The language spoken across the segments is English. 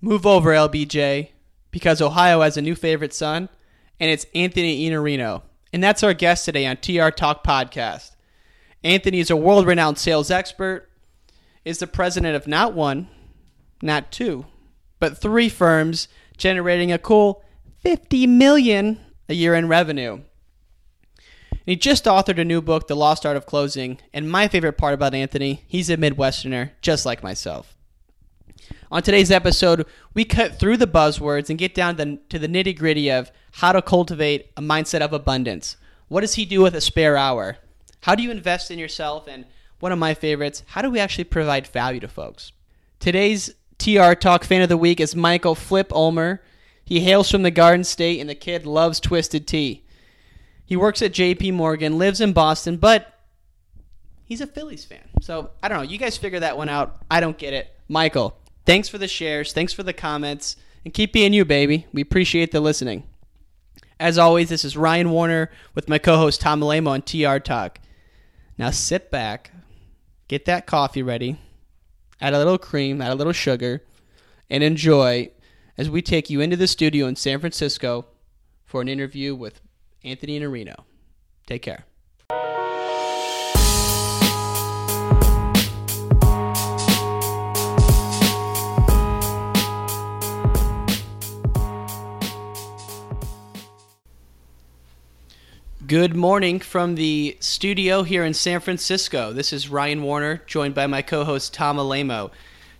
Move over, LBJ, because Ohio has a new favorite son, and it's Anthony Iannarino. And that's our guest today on TR Talk Podcast. Anthony is a world renowned sales expert, is the president of not one, not two, but three firms generating a cool 50 million a year in revenue. And he just authored a new book, The Lost Art of Closing, and my favorite part about Anthony, he's a Midwesterner just like myself. On today's episode, we cut through the buzzwords and get down to the nitty gritty of how to cultivate a mindset of abundance. What does he do with a spare hour? How do you invest in yourself? And one of my favorites, how do we actually provide value to folks? Today's TR Talk fan of the week is Michael Flip Ulmer. He hails from the Garden State and the kid loves twisted tea. He works at JP Morgan, lives in Boston, but he's a Phillies fan. So I don't know. You guys figure that one out. I don't get it. Michael, thanks for the shares. Thanks for the comments. And keep being you, baby. We appreciate the listening. As always, this is Ryan Warner with my co host Tom Alemo on TR Talk. Now sit back, get that coffee ready, add a little cream, add a little sugar, and enjoy as we take you into the studio in San Francisco for an interview with Anthony Iannarino. Take care. Good morning from the studio here in San Francisco. This is Ryan Warner, joined by my co host Tom Alemo.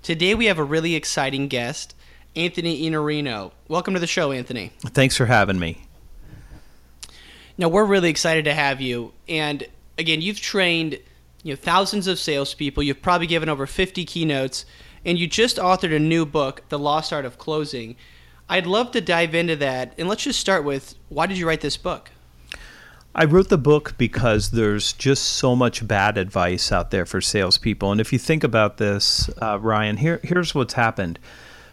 Today we have a really exciting guest, Anthony Iannarino. Welcome to the show, Anthony. Thanks for having me. Now, we're really excited to have you. And again, you've trained you know, thousands of salespeople, you've probably given over 50 keynotes, and you just authored a new book, The Lost Art of Closing. I'd love to dive into that. And let's just start with why did you write this book? I wrote the book because there's just so much bad advice out there for salespeople. And if you think about this, uh, Ryan, here, here's what's happened.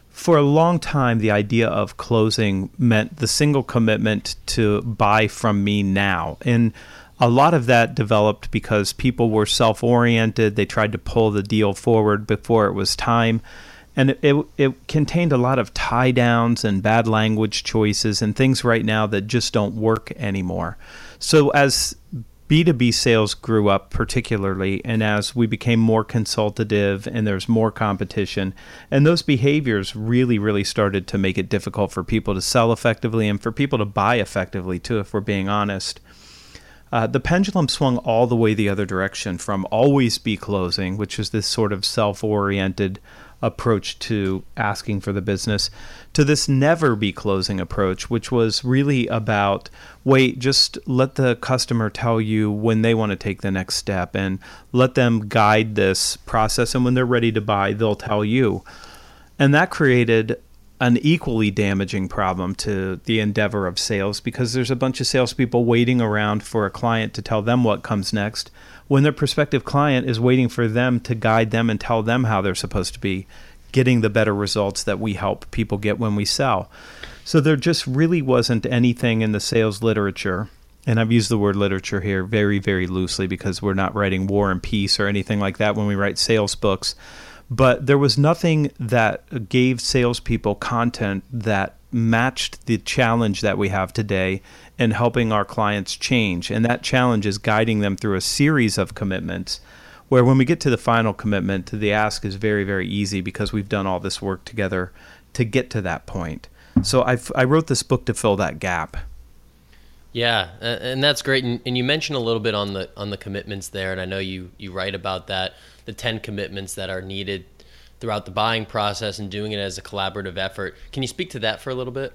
For a long time, the idea of closing meant the single commitment to buy from me now. And a lot of that developed because people were self oriented. They tried to pull the deal forward before it was time and it, it, it, contained a lot of tie downs and bad language choices and things right now that just don't work anymore. So as B2B sales grew up particularly and as we became more consultative and there's more competition and those behaviors really really started to make it difficult for people to sell effectively and for people to buy effectively too if we're being honest. Uh, the pendulum swung all the way the other direction from always be closing, which is this sort of self oriented approach to asking for the business to this never be closing approach, which was really about wait, just let the customer tell you when they want to take the next step and let them guide this process. And when they're ready to buy, they'll tell you. And that created an equally damaging problem to the endeavor of sales because there's a bunch of salespeople waiting around for a client to tell them what comes next when their prospective client is waiting for them to guide them and tell them how they're supposed to be getting the better results that we help people get when we sell. So there just really wasn't anything in the sales literature and I've used the word literature here very, very loosely because we're not writing war and peace or anything like that when we write sales books. But there was nothing that gave salespeople content that matched the challenge that we have today in helping our clients change. And that challenge is guiding them through a series of commitments where when we get to the final commitment, the ask is very, very easy because we've done all this work together to get to that point. So I've, I wrote this book to fill that gap. Yeah, and that's great. And you mentioned a little bit on the on the commitments there, and I know you you write about that, the ten commitments that are needed throughout the buying process and doing it as a collaborative effort. Can you speak to that for a little bit?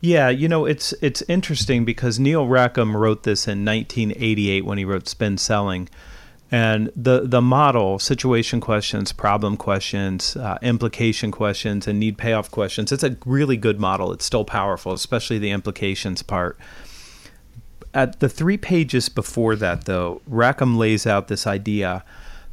Yeah, you know it's it's interesting because Neil Rackham wrote this in 1988 when he wrote Spin Selling, and the the model situation questions, problem questions, uh, implication questions, and need payoff questions. It's a really good model. It's still powerful, especially the implications part. At the three pages before that, though, Rackham lays out this idea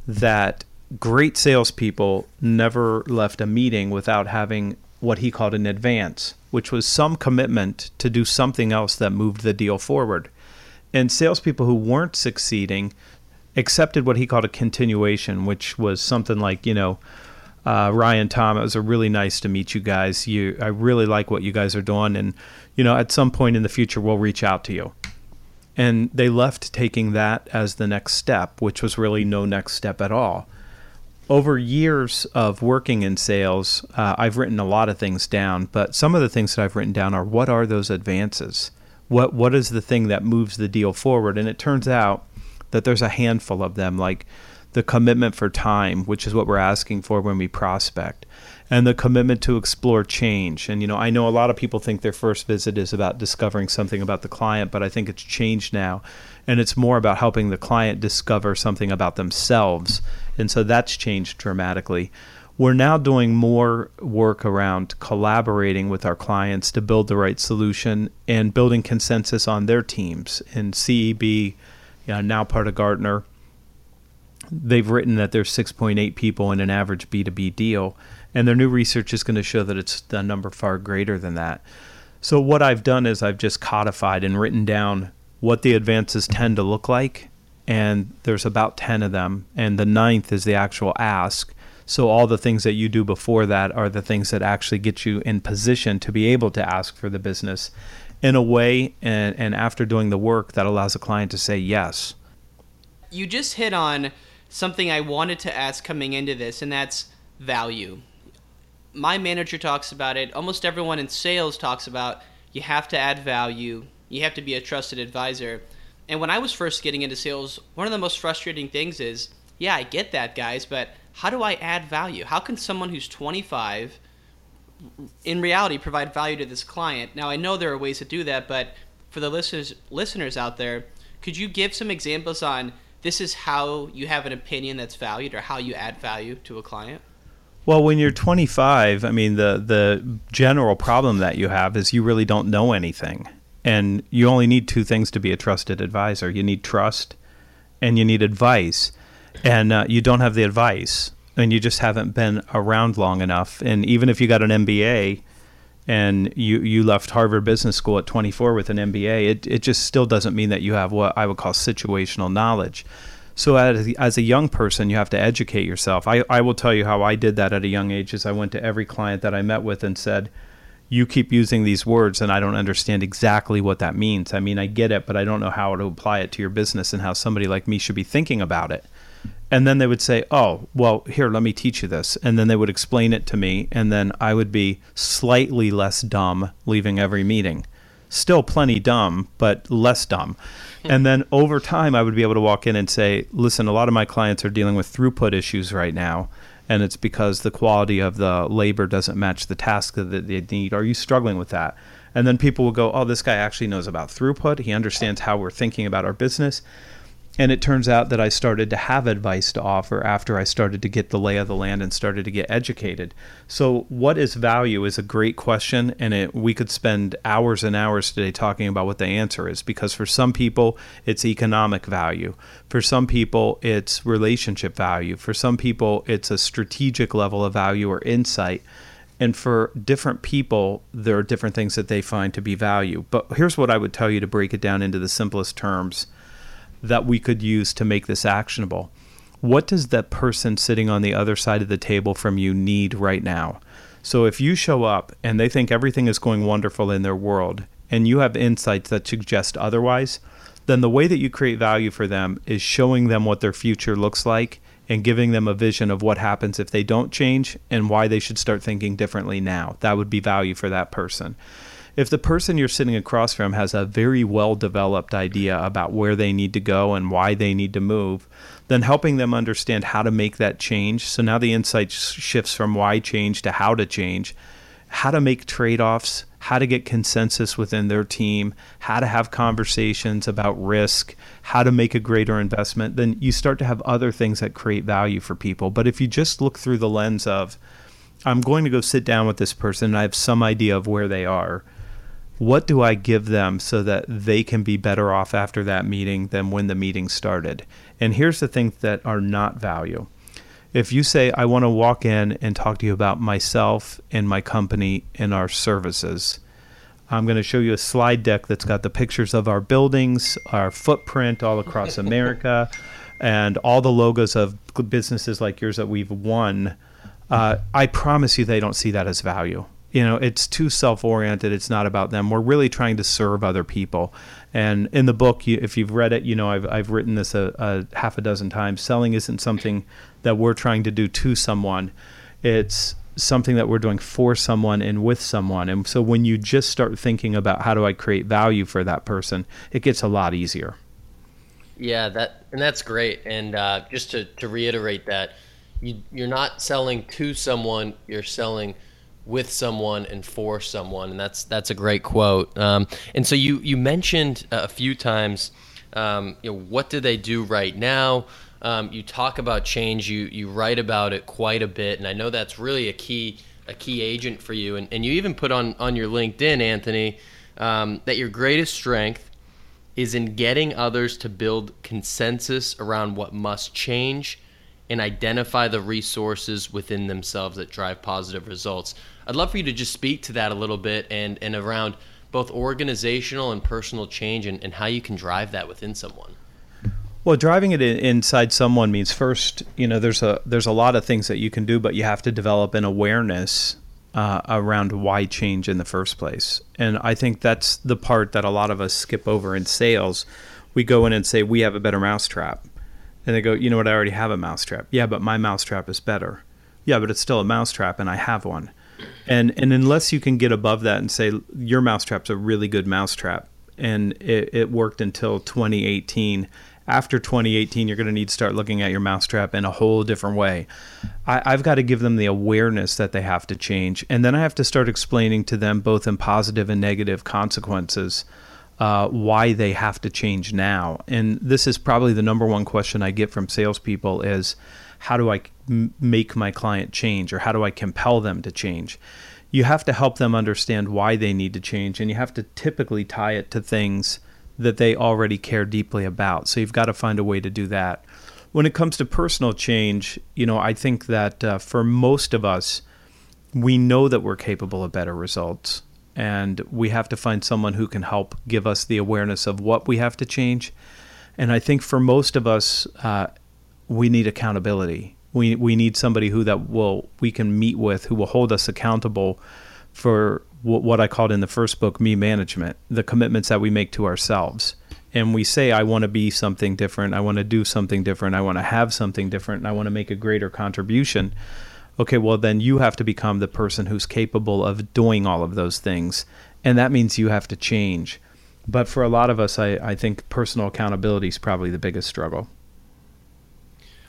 that great salespeople never left a meeting without having what he called an advance, which was some commitment to do something else that moved the deal forward. And salespeople who weren't succeeding accepted what he called a continuation, which was something like, you know, uh, Ryan, Tom, it was a really nice to meet you guys. You, I really like what you guys are doing, and you know, at some point in the future, we'll reach out to you. And they left taking that as the next step, which was really no next step at all. Over years of working in sales, uh, I've written a lot of things down, but some of the things that I've written down are what are those advances? What what is the thing that moves the deal forward? And it turns out that there's a handful of them, like the commitment for time, which is what we're asking for when we prospect, and the commitment to explore change. And you know, I know a lot of people think their first visit is about discovering something about the client, but I think it's changed now, and it's more about helping the client discover something about themselves. And so that's changed dramatically. We're now doing more work around collaborating with our clients to build the right solution and building consensus on their teams. And CEB, you uh, know, now part of Gartner, they've written that there's 6.8 people in an average B2B deal, and their new research is going to show that it's a number far greater than that. So what I've done is I've just codified and written down what the advances tend to look like, and there's about 10 of them, and the ninth is the actual ask. So all the things that you do before that are the things that actually get you in position to be able to ask for the business in a way and, and after doing the work that allows a client to say yes. You just hit on something I wanted to ask coming into this, and that's value. My manager talks about it. Almost everyone in sales talks about you have to add value. You have to be a trusted advisor. And when I was first getting into sales, one of the most frustrating things is, yeah, I get that, guys, but how do I add value? How can someone who's 25 in reality provide value to this client? Now, I know there are ways to do that, but for the listeners listeners out there, could you give some examples on this is how you have an opinion that's valued or how you add value to a client? Well, when you're 25, I mean the the general problem that you have is you really don't know anything. And you only need two things to be a trusted advisor. You need trust and you need advice. And uh, you don't have the advice and you just haven't been around long enough. And even if you got an MBA, and you, you left Harvard Business School at 24 with an MBA, it, it just still doesn't mean that you have what I would call situational knowledge. So as, as a young person, you have to educate yourself. I, I will tell you how I did that at a young age is I went to every client that I met with and said, you keep using these words and I don't understand exactly what that means. I mean, I get it, but I don't know how to apply it to your business and how somebody like me should be thinking about it and then they would say, "Oh, well, here, let me teach you this," and then they would explain it to me, and then I would be slightly less dumb leaving every meeting, still plenty dumb, but less dumb. Hmm. and then over time, I would be able to walk in and say, "Listen, a lot of my clients are dealing with throughput issues right now." And it's because the quality of the labor doesn't match the task that they need. Are you struggling with that? And then people will go, Oh, this guy actually knows about throughput. He understands how we're thinking about our business and it turns out that I started to have advice to offer after I started to get the lay of the land and started to get educated. So, what is value is a great question, and it, we could spend hours and hours today talking about what the answer is because for some people, it's economic value. For some people, it's relationship value. For some people, it's a strategic level of value or insight. And for different people, there are different things that they find to be value. But here's what I would tell you to break it down into the simplest terms that we could use to make this actionable. What does that person sitting on the other side of the table from you need right now? So if you show up and they think everything is going wonderful in their world and you have insights that suggest otherwise, then the way that you create value for them is showing them what their future looks like and giving them a vision of what happens if they don't change and why they should start thinking differently now. That would be value for that person if the person you're sitting across from has a very well developed idea about where they need to go and why they need to move, then helping them understand how to make that change. So now the insight shifts from why change to how to change, how to make trade offs, how to get consensus within their team, how to have conversations about risk, how to make a greater investment, then you start to have other things that create value for people. But if you just look through the lens of, I'm going to go sit down with this person and I have some idea of where they are what do I give them so that they can be better off after that meeting than when the meeting started? And here's the things that are not value. If you say, I want to walk in and talk to you about myself and my company and our services, I'm going to show you a slide deck that's got the pictures of our buildings, our footprint all across America, and all the logos of businesses like yours that we've won uh, I promise you they don't see that as value. You know, it's too self oriented. It's not about them. We're really trying to serve other people. And in the book, you, if you've read it, you know I've, I've written this a, a half a dozen times. Selling isn't something that we're trying to do to someone. It's something that we're doing for someone and with someone. And so when you just start thinking about how do I create value for that person, it gets a lot easier. Yeah, that and that's great. And uh, just to, to reiterate that, you, you're not selling to someone, you're selling with someone and for someone, and that's that's a great quote. Um, and so you you mentioned a few times, um, you know, what do they do right now? Um, you talk about change. You you write about it quite a bit, and I know that's really a key a key agent for you. And, and you even put on on your LinkedIn, Anthony, um, that your greatest strength is in getting others to build consensus around what must change and identify the resources within themselves that drive positive results. I'd love for you to just speak to that a little bit and, and around both organizational and personal change and, and how you can drive that within someone. Well, driving it in, inside someone means first, you know, there's a there's a lot of things that you can do, but you have to develop an awareness uh, around why change in the first place. And I think that's the part that a lot of us skip over in sales. We go in and say we have a better mousetrap, and they go, you know what? I already have a mousetrap. Yeah, but my mousetrap is better. Yeah, but it's still a mousetrap, and I have one. And and unless you can get above that and say your mousetrap's a really good mousetrap, and it, it worked until 2018 after 2018, you're going to need to start looking at your mousetrap in a whole different way. I, have got to give them the awareness that they have to change. And then I have to start explaining to them, both in positive and negative consequences, uh, why they have to change now. And this is probably the number one question I get from salespeople is, how do I m- make my client change or how do I compel them to change? You have to help them understand why they need to change, and you have to typically tie it to things that they already care deeply about. So you've got to find a way to do that. When it comes to personal change, you know, I think that uh, for most of us, we know that we're capable of better results. And we have to find someone who can help give us the awareness of what we have to change. And I think for most of us, uh, we need accountability. We, we need somebody who that will we can meet with who will hold us accountable for what I called in the first book, me management, the commitments that we make to ourselves. And we say, I want to be something different. I want to do something different. I want to have something different. I want to make a greater contribution. Okay, well, then you have to become the person who's capable of doing all of those things. And that means you have to change. But for a lot of us, I, I think personal accountability is probably the biggest struggle.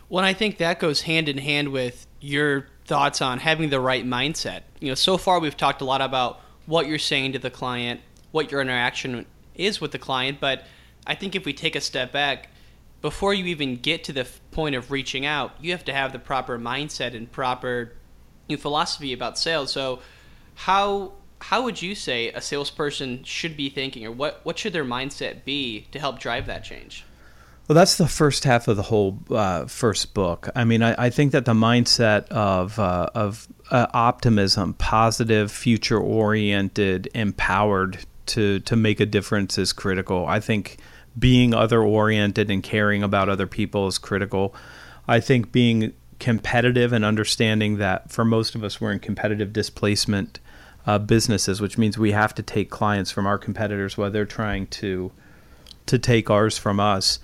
Well, I think that goes hand in hand with your thoughts on having the right mindset. You know, so far we've talked a lot about what you're saying to the client, what your interaction is with the client, but I think if we take a step back, before you even get to the point of reaching out, you have to have the proper mindset and proper philosophy about sales. So, how how would you say a salesperson should be thinking, or what what should their mindset be to help drive that change? Well, that's the first half of the whole uh, first book. I mean, I, I, think that the mindset of uh, of uh, optimism, positive, future oriented, empowered to to make a difference is critical. I think being other oriented and caring about other people is critical. I think being competitive and understanding that for most of us we're in competitive displacement uh, businesses, which means we have to take clients from our competitors while they're trying to to take ours from us.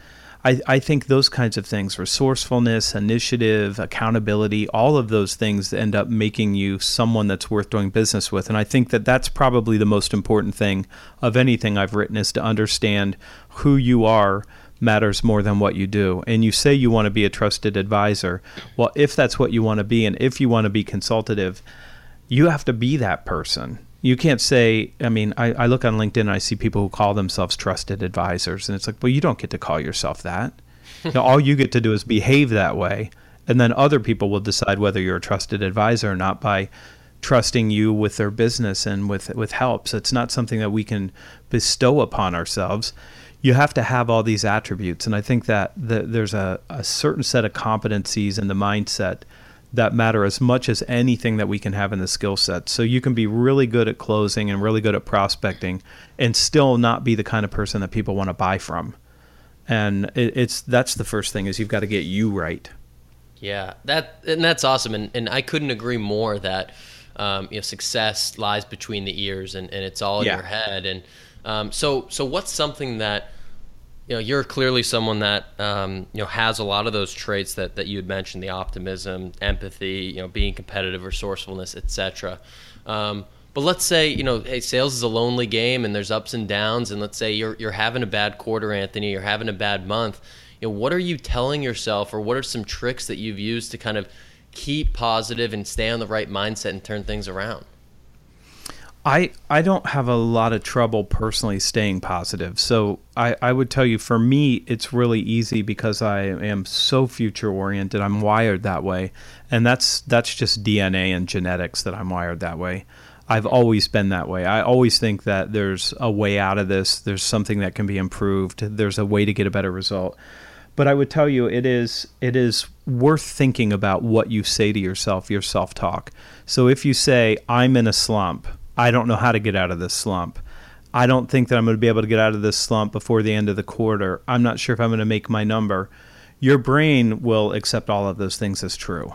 I, I think those kinds of things, resourcefulness, initiative, accountability, all of those things end up making you someone that's worth doing business with. And I think that that's probably the most important thing of anything I've written is to understand who you are matters more than what you do. And you say you want to be a trusted advisor. Well, if that's what you want to be, and if you want to be consultative, you have to be that person you can't say i mean I, I, look on linkedin and i see people who call themselves trusted advisors and it's like well you don't get to call yourself that. You know, all you get to do is behave that way and then other people will decide whether you're a trusted advisor or not by trusting you with their business and with with help so it's not something that we can bestow upon ourselves. You have to have all these attributes and i think that the, there's a, a certain set of competencies in the mindset that matter as much as anything that we can have in the skill set. So you can be really good at closing and really good at prospecting and still not be the kind of person that people want to buy from. And it, it's that's the first thing is you've got to get you right. Yeah, that and that's awesome, and and I couldn't agree more that um, you know success lies between the ears, and, and it's all in Yeah. your head. And um, so so what's something that you know you're clearly someone that um, you know has a lot of those traits that that you had mentioned the optimism empathy you know being competitive resourcefulness etc um, but let's say you know hey sales is a lonely game and there's ups and downs and let's say you're you're having a bad quarter anthony you're having a bad month. You know what are you telling yourself or what are some tricks that you've used to kind of keep positive and stay on the right mindset and turn things around I, I don't have a lot of trouble personally staying positive. So I, I would tell you for me, it's really easy because I am so future oriented. I'm wired that way. And that's that's just DNA and genetics that I'm wired that way. I've always been that way. I always think that there's a way out of this. There's something that can be improved. There's a way to get a better result. But I would tell you it is it is worth thinking about what you say to yourself, your self-talk. So if you say I'm in a slump, I don't know how to get out of this slump. I don't think that I'm going to be able to get out of this slump before the end of the quarter. I'm not sure if I'm going to make my number. Your brain will accept all of those things as true.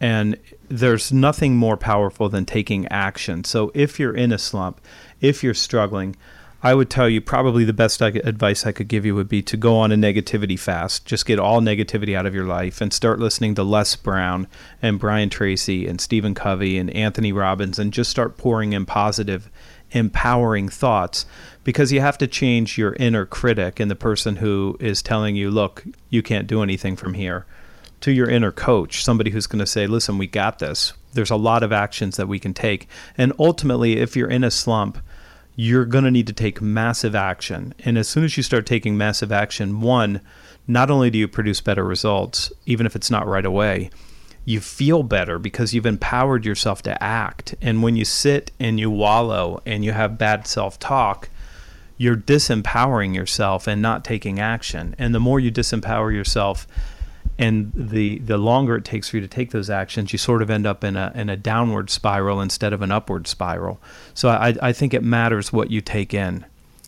And there's nothing more powerful than taking action. So if you're in a slump, if you're struggling, I would tell you probably the best advice I could give you would be to go on a negativity fast. Just get all negativity out of your life and start listening to Les Brown and Brian Tracy and Stephen Covey and Anthony Robbins and just start pouring in positive, empowering thoughts because you have to change your inner critic and the person who is telling you, look, you can't do anything from here to your inner coach, somebody who's going to say, listen, we got this. There's a lot of actions that we can take. And ultimately, if you're in a slump, you're going to need to take massive action. And as soon as you start taking massive action, one, not only do you produce better results, even if it's not right away, you feel better because you've empowered yourself to act. And when you sit and you wallow and you have bad self talk, you're disempowering yourself and not taking action. And the more you disempower yourself, and the the longer it takes for you to take those actions, you sort of end up in a in a downward spiral instead of an upward spiral. So I I think it matters what you take in.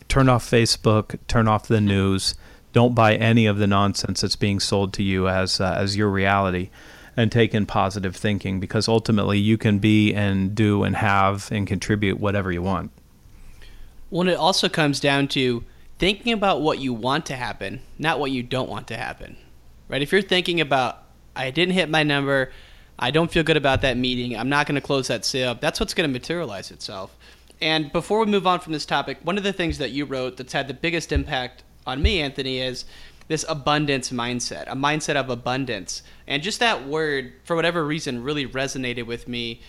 Turn off Facebook, turn off the news. Don't buy any of the nonsense that's being sold to you as uh, as your reality, and take in positive thinking because ultimately you can be and do and have and contribute whatever you want. Well, it also comes down to thinking about what you want to happen, not what you don't want to happen. Right? If you're thinking about, I didn't hit my number, I don't feel good about that meeting, I'm not going to close that sale, that's what's going to materialize itself. And before we move on from this topic, one of the things that you wrote that's had the biggest impact on me, Anthony, is this abundance mindset, a mindset of abundance. And just that word, for whatever reason, really resonated with me.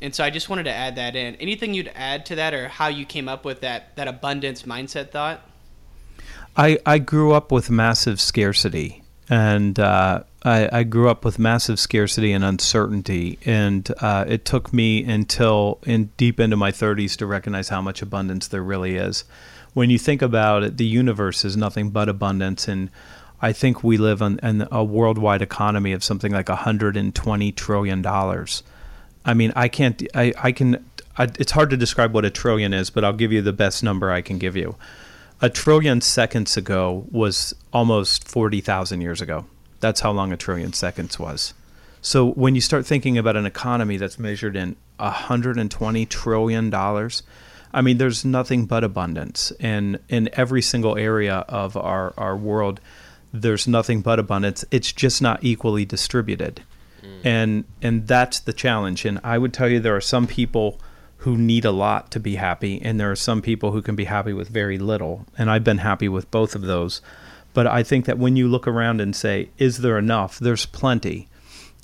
And so I just wanted to add that in. Anything you'd add to that or how you came up with that, that abundance mindset thought? I, I grew up with massive scarcity, and uh, I, I grew up with massive scarcity and uncertainty, and uh, it took me until in deep into my 30s to recognize how much abundance there really is. When you think about it, the universe is nothing but abundance, and I think we live in, in a worldwide economy of something like 120 trillion dollars. I mean, I can't, I, I can, I, it's hard to describe what a trillion is, but I'll give you the best number I can give you a trillion seconds ago was almost 40,000 years ago. That's how long a trillion seconds was. So when you start thinking about an economy that's measured in 120 trillion dollars, I mean there's nothing but abundance. And in every single area of our, our world, there's nothing but abundance. It's just not equally distributed. Mm. And and that's the challenge. And I would tell you there are some people who need a lot to be happy, and there are some people who can be happy with very little. And I've been happy with both of those. But I think that when you look around and say, is there enough? There's plenty.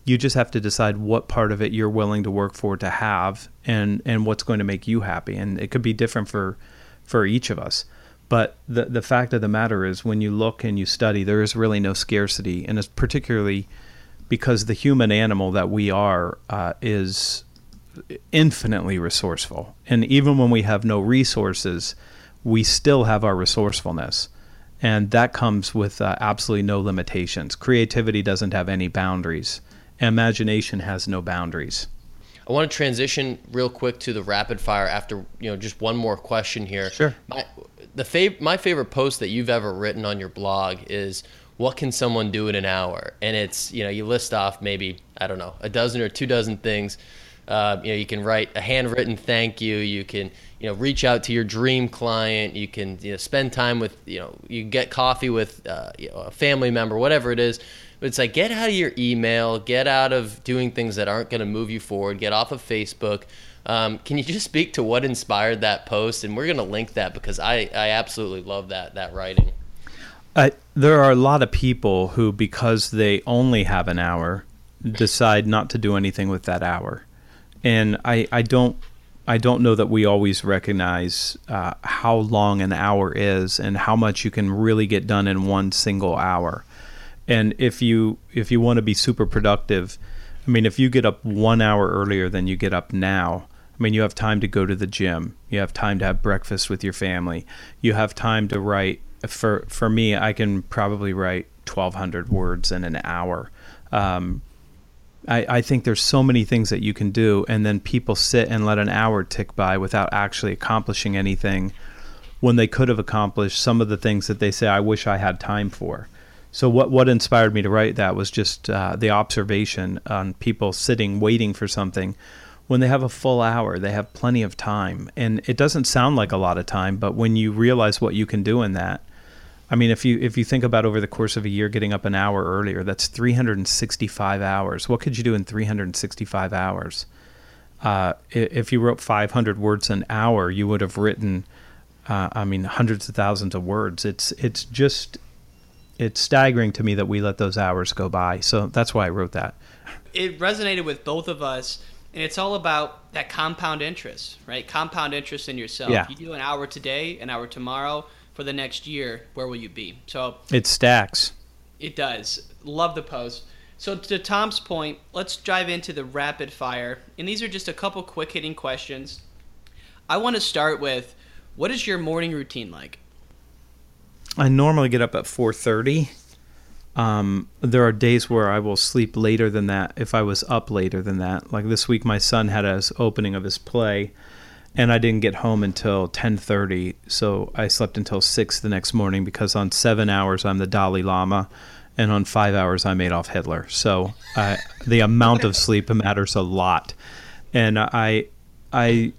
You just have to decide what part of it you're willing to work for to have and, and what's going to make you happy. And it could be different for, for each of us. But the, the fact of the matter is, when you look and you study, there is really no scarcity. And it's particularly because the human animal that we are uh, is infinitely resourceful. And even when we have no resources, we still have our resourcefulness. And that comes with uh, absolutely no limitations. Creativity doesn't have any boundaries, imagination has no boundaries. I want to transition real quick to the rapid fire after you know just one more question here. Sure. My, the fav- my favorite post that you've ever written on your blog is what can someone do in an hour? And it's you know you list off maybe I don't know a dozen or two dozen things. Uh, you know you can write a handwritten thank you. You can you know reach out to your dream client. You can you know spend time with you know you get coffee with uh, you know, a family member, whatever it is. But it's like get out of your email, get out of doing things that aren't going to move you forward, get off of Facebook. Um, can you just speak to what inspired that post? And we're going to link that because I, I absolutely love that that writing. Uh, there are a lot of people who, because they only have an hour, decide not to do anything with that hour, and I, I don't I don't know that we always recognize uh, how long an hour is and how much you can really get done in one single hour. And if you if you want to be super productive, I mean, if you get up one hour earlier than you get up now, I mean, you have time to go to the gym. You have time to have breakfast with your family. You have time to write for for me, I can probably write 1,200 words in an hour. Um, I, I think there's so many things that you can do, and then people sit and let an hour tick by without actually accomplishing anything when they could have accomplished some of the things that they say, I wish I had time for. So, what, what inspired me to write that was just uh, the observation on people sitting waiting for something when they have a full hour, they have plenty of time. And it doesn't sound like a lot of time, but when you realize what you can do in that, I mean, if you if you think about over the course of a year getting up an hour earlier, that's 365 hours. What could you do in 365 hours? Uh, if you wrote 500 words an hour, you would have written, uh, I mean, hundreds of thousands of words. It's it's just it's staggering to me that we let those hours go by. So that's why I wrote that. It resonated with both of us, and it's all about that compound interest, right? Compound interest in yourself. Yeah. You do an hour today, an hour tomorrow for the next year, where will you be? So it stacks. It does. Love the post. So to Tom's point, let's dive into the rapid fire, and these are just a couple quick hitting questions. I want to start with, what is your morning routine like? I normally get up at 4:30. Um, there are days where I will sleep later than that if I was up later than that. Like this week, my son had his opening of his play, and I didn't get home until 10:30, so I slept until 6 the next morning because on 7 hours I'm the Dalai Lama and on 5 hours I'm Adolf Hitler. So the amount of sleep matters a lot. And I I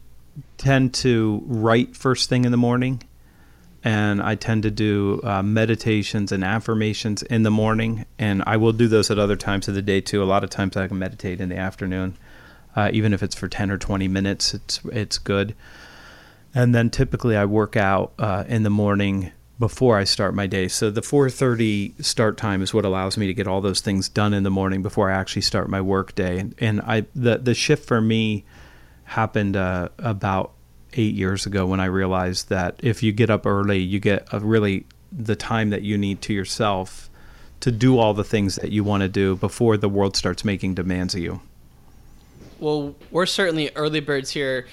tend to write first thing in the morning and I tend to do uh, meditations and affirmations in the morning and I will do those at other times of the day too. A lot of times I can meditate in the afternoon uh, even if it's for 10 or 20 minutes, it's it's good. And then typically I work out uh, in the morning before I start my day. So the 4:30 start time is what allows me to get all those things done in the morning before I actually start my work day. And, and I the the shift for me happened uh, about eight years ago when I realized that if you get up early, you get a really the time that you need to yourself to do all the things that you want to do before the world starts making demands of you well, we're certainly early birds here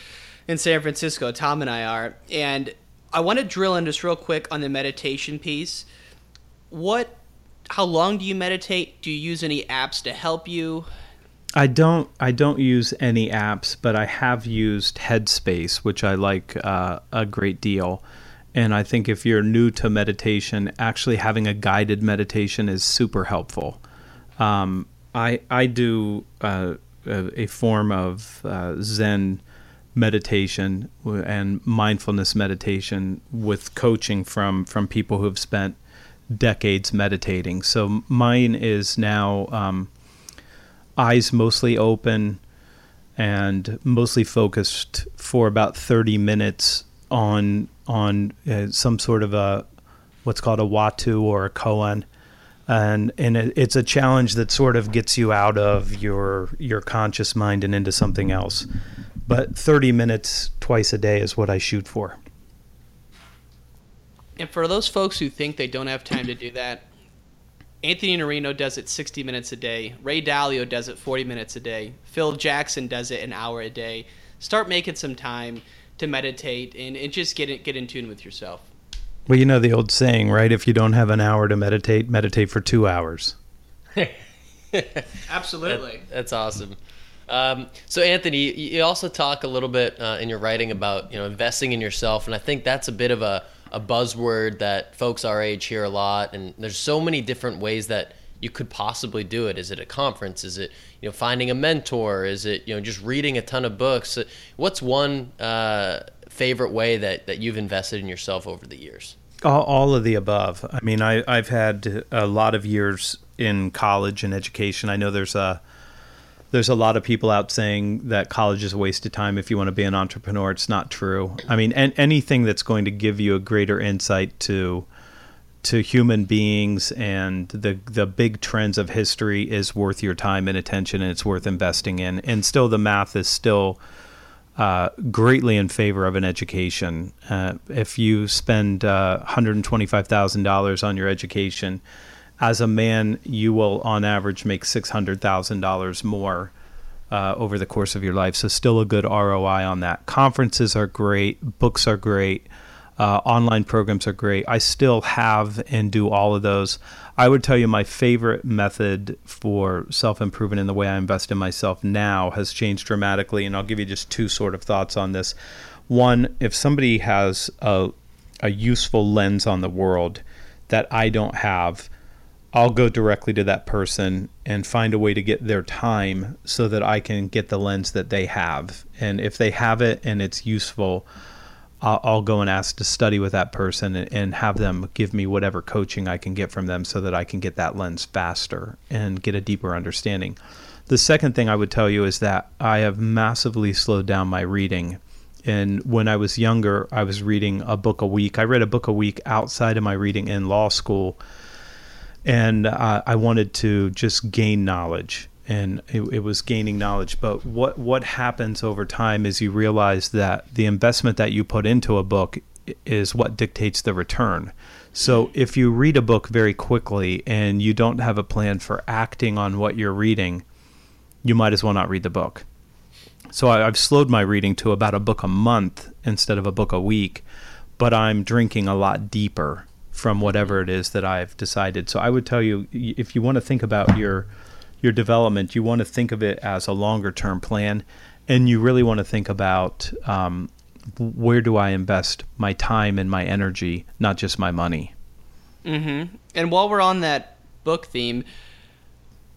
in San Francisco. Tom and I are, and I want to drill in just real quick on the meditation piece. What? How long do you meditate? Do you use any apps to help you? I don't. I don't use any apps, but I have used Headspace, which I like uh, a great deal. And I think if you're new to meditation, actually having a guided meditation is super helpful. Um, I I do. Uh, a, a form of uh, Zen meditation and mindfulness meditation with coaching from from people who have spent decades meditating. So mine is now um, eyes mostly open and mostly focused for about 30 minutes on on uh, some sort of a what's called a hwadu or a koan and and it, it's a challenge that sort of gets you out of your your conscious mind and into something else. But 30 minutes twice a day is what I shoot for. And for those folks who think they don't have time to do that, Anthony Iannarino does it 60 minutes a day. Ray Dalio does it 40 minutes a day. Phil Jackson does it an hour a day. Start making some time to meditate and, and just get in, get in tune with yourself. Well, you know the old saying, right? If you don't have an hour to meditate, meditate for two hours. Absolutely. That, that's awesome. Um, so, Anthony, you also talk a little bit uh, in your writing about you know investing in yourself, and I think that's a bit of a, a buzzword that folks our age hear a lot, and there's so many different ways that you could possibly do it. Is it a conference? Is it you know finding a mentor? Is it you know just reading a ton of books? What's one uh, favorite way that that you've invested in yourself over the years? All, all of the above. I mean, I, I've had a lot of years in college and education. I know there's a there's a lot of people out saying that college is a waste of time if you want to be an entrepreneur. It's not true. I mean, an, anything that's going to give you a greater insight to to human beings and the the big trends of history is worth your time and attention, and it's worth investing in. And still, the math is still uh, greatly in favor of an education. Uh, if you spend uh, $125,000 on your education, as a man, you will on average make $600,000 more uh, over the course of your life. So, still a good ROI on that. Conferences are great, books are great. Uh, online programs are great. I still have and do all of those. I would tell you my favorite method for self improvement in the way I invest in myself now has changed dramatically. And I'll give you just two sort of thoughts on this. One, if somebody has a, a useful lens on the world that I don't have, I'll go directly to that person and find a way to get their time so that I can get the lens that they have. And if they have it and it's useful, I'll, I'll go and ask to study with that person and, and have them give me whatever coaching I can get from them so that I can get that lens faster and get a deeper understanding. The second thing I would tell you is that I have massively slowed down my reading. And when I was younger, I was reading a book a week. I read a book a week outside of my reading in law school. And uh, I wanted to just gain knowledge and it, it, was gaining knowledge. But what what happens over time is you realize that the investment that you put into a book is what dictates the return. So if you read a book very quickly and you don't have a plan for acting on what you're reading, you might as well not read the book. So I, I've slowed my reading to about a book a month instead of a book a week, but I'm drinking a lot deeper from whatever it is that I've decided. So I would tell you if you want to think about your your development, you want to think of it as a longer term plan, and you really want to think about um, where do I invest my time and my energy, not just my money. Mm-hmm. And while we're on that book theme,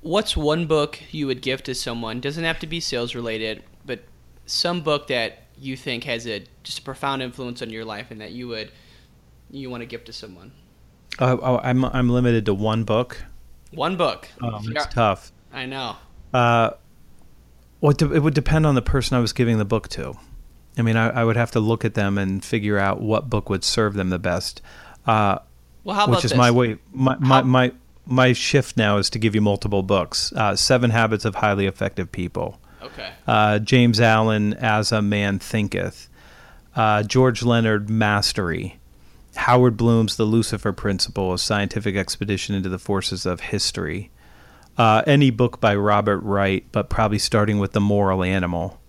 what's one book you would give to someone? Doesn't have to be sales related, but some book that you think has a just a profound influence on your life and that you would you want to give to someone. Uh, oh, I'm I'm limited to one book. One book. Oh, it's tough. I know. Uh, well, it would depend on the person I was giving the book to. I mean, I, I, would have to look at them and figure out what book would serve them the best. Uh, well, how about which is this? my way. My, my, my, my shift now is to give you multiple books. Uh, Seven Habits of Highly Effective People. Okay. Uh, James Allen, As a Man Thinketh. Uh, George Leonard, Mastery. Howard Bloom's The Lucifer Principle, a scientific expedition into the forces of history. Uh, any book by Robert Wright, but probably starting with The Moral Animal.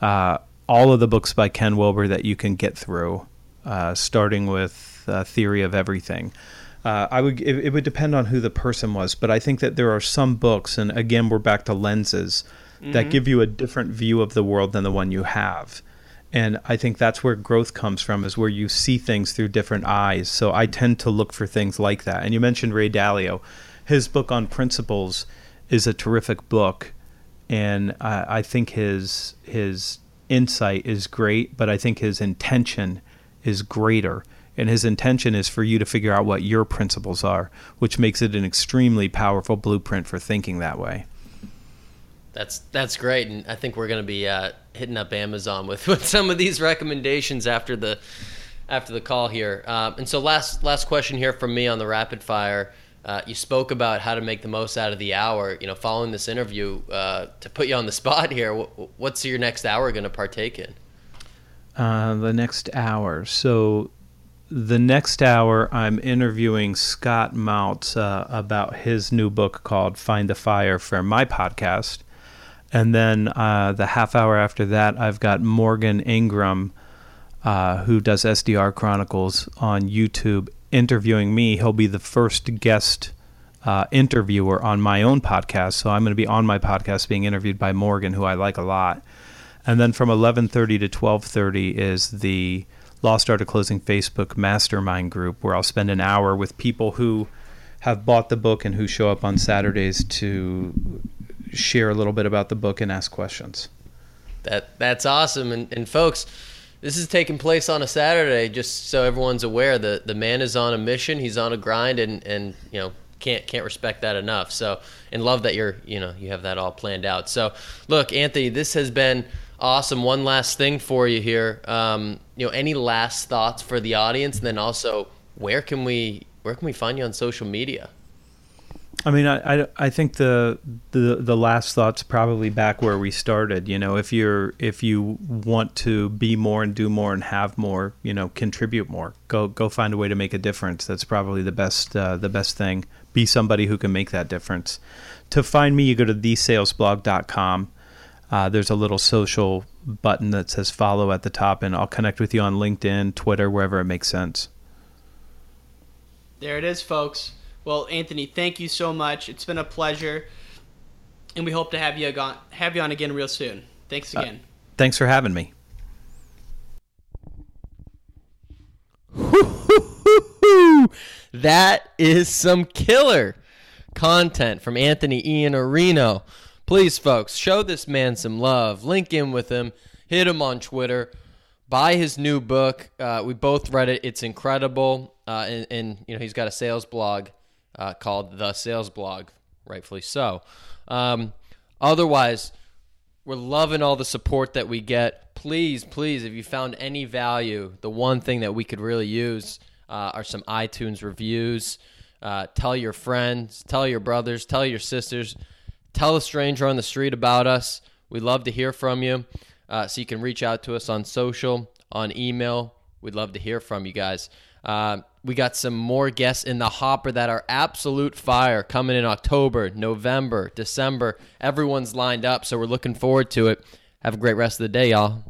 Uh, all of the books by Ken Wilber that you can get through, uh, starting with uh, Theory of Everything. Uh, I would it, it, would depend on who the person was, but I think that there are some books, and again we're back to lenses, mm-hmm. that give you a different view of the world than the one you have and i think that's where growth comes from is where you see things through different eyes. So i tend to look for things like that. And you mentioned ray dalio. His book on principles is a terrific book. And I, I think his his insight is great but i think his intention is greater. And his intention is for you to figure out what your principles are which makes it an extremely powerful blueprint for thinking that way that's that's great, and I think we're going to be uh, hitting up Amazon with, with some of these recommendations after the after the call here. Um, and so last last question here from me on the rapid fire. Uh, you spoke about how to make the most out of the hour. You know, following this interview, uh, to put you on the spot here, what's your next hour going to partake in? Uh, the next hour. So, the next hour, I'm interviewing Scott Mautz uh, about his new book called "Find the Fire" for my podcast. And then uh, the half hour after that, I've got Morgan Ingram, uh, who does SDR Chronicles on YouTube, interviewing me. He'll be the first guest uh, interviewer on my own podcast. So I'm going to be on my podcast being interviewed by Morgan, who I like a lot. And then from 11:30 to 12:30 is the Lost Art of Closing Facebook mastermind group where I'll spend an hour with people who have bought the book and who show up on Saturdays to share a little bit about the book and ask questions. That that's awesome, and, and folks, this is taking place on a Saturday. Just so everyone's aware, the the man is on a mission. He's on a grind, and and you know can't can't respect that enough. So and love that you're you know you have that all planned out. So look, Anthony, this has been awesome. One last thing for you here. Um, you know, any last thoughts for the audience, and then also where can we where can we find you on social media? I mean, I, I, I, think the, the the last thought's probably back where we started. You know, if you're if you want to be more and do more and have more, you know, contribute more. Go go find a way to make a difference. That's probably the best uh, the best thing. Be somebody who can make that difference. To find me, you go to thesalesblog.com. Uh, there's a little social button that says follow at the top, and I'll connect with you on LinkedIn, Twitter, wherever it makes sense. There it is, folks. Well, Anthony, thank you so much. It's been a pleasure, and we hope to have you on, have you on again real soon. Thanks uh, again. Uh, thanks for having me. That is some killer content from Anthony Iannarino. Please, folks, show this man some love. Link in with him. Hit him on Twitter. Buy his new book. Uh, we both read it. It's incredible. Uh, and, and, you know he's got a sales blog uh, called The Sales Blog, rightfully so. Um, otherwise, we're loving all the support that we get. Please, please, if you found any value, the one thing that we could really use uh, are some iTunes reviews. Uh, tell your friends, tell your brothers, tell your sisters, tell a stranger on the street about us. We'd love to hear from you. Uh, so you can reach out to us on social, on email. We'd love to hear from you guys. Uh, we got some more guests in the hopper that are absolute fire coming in October, November, December. Everyone's lined up, so we're looking forward to it. Have a great rest of the day, y'all.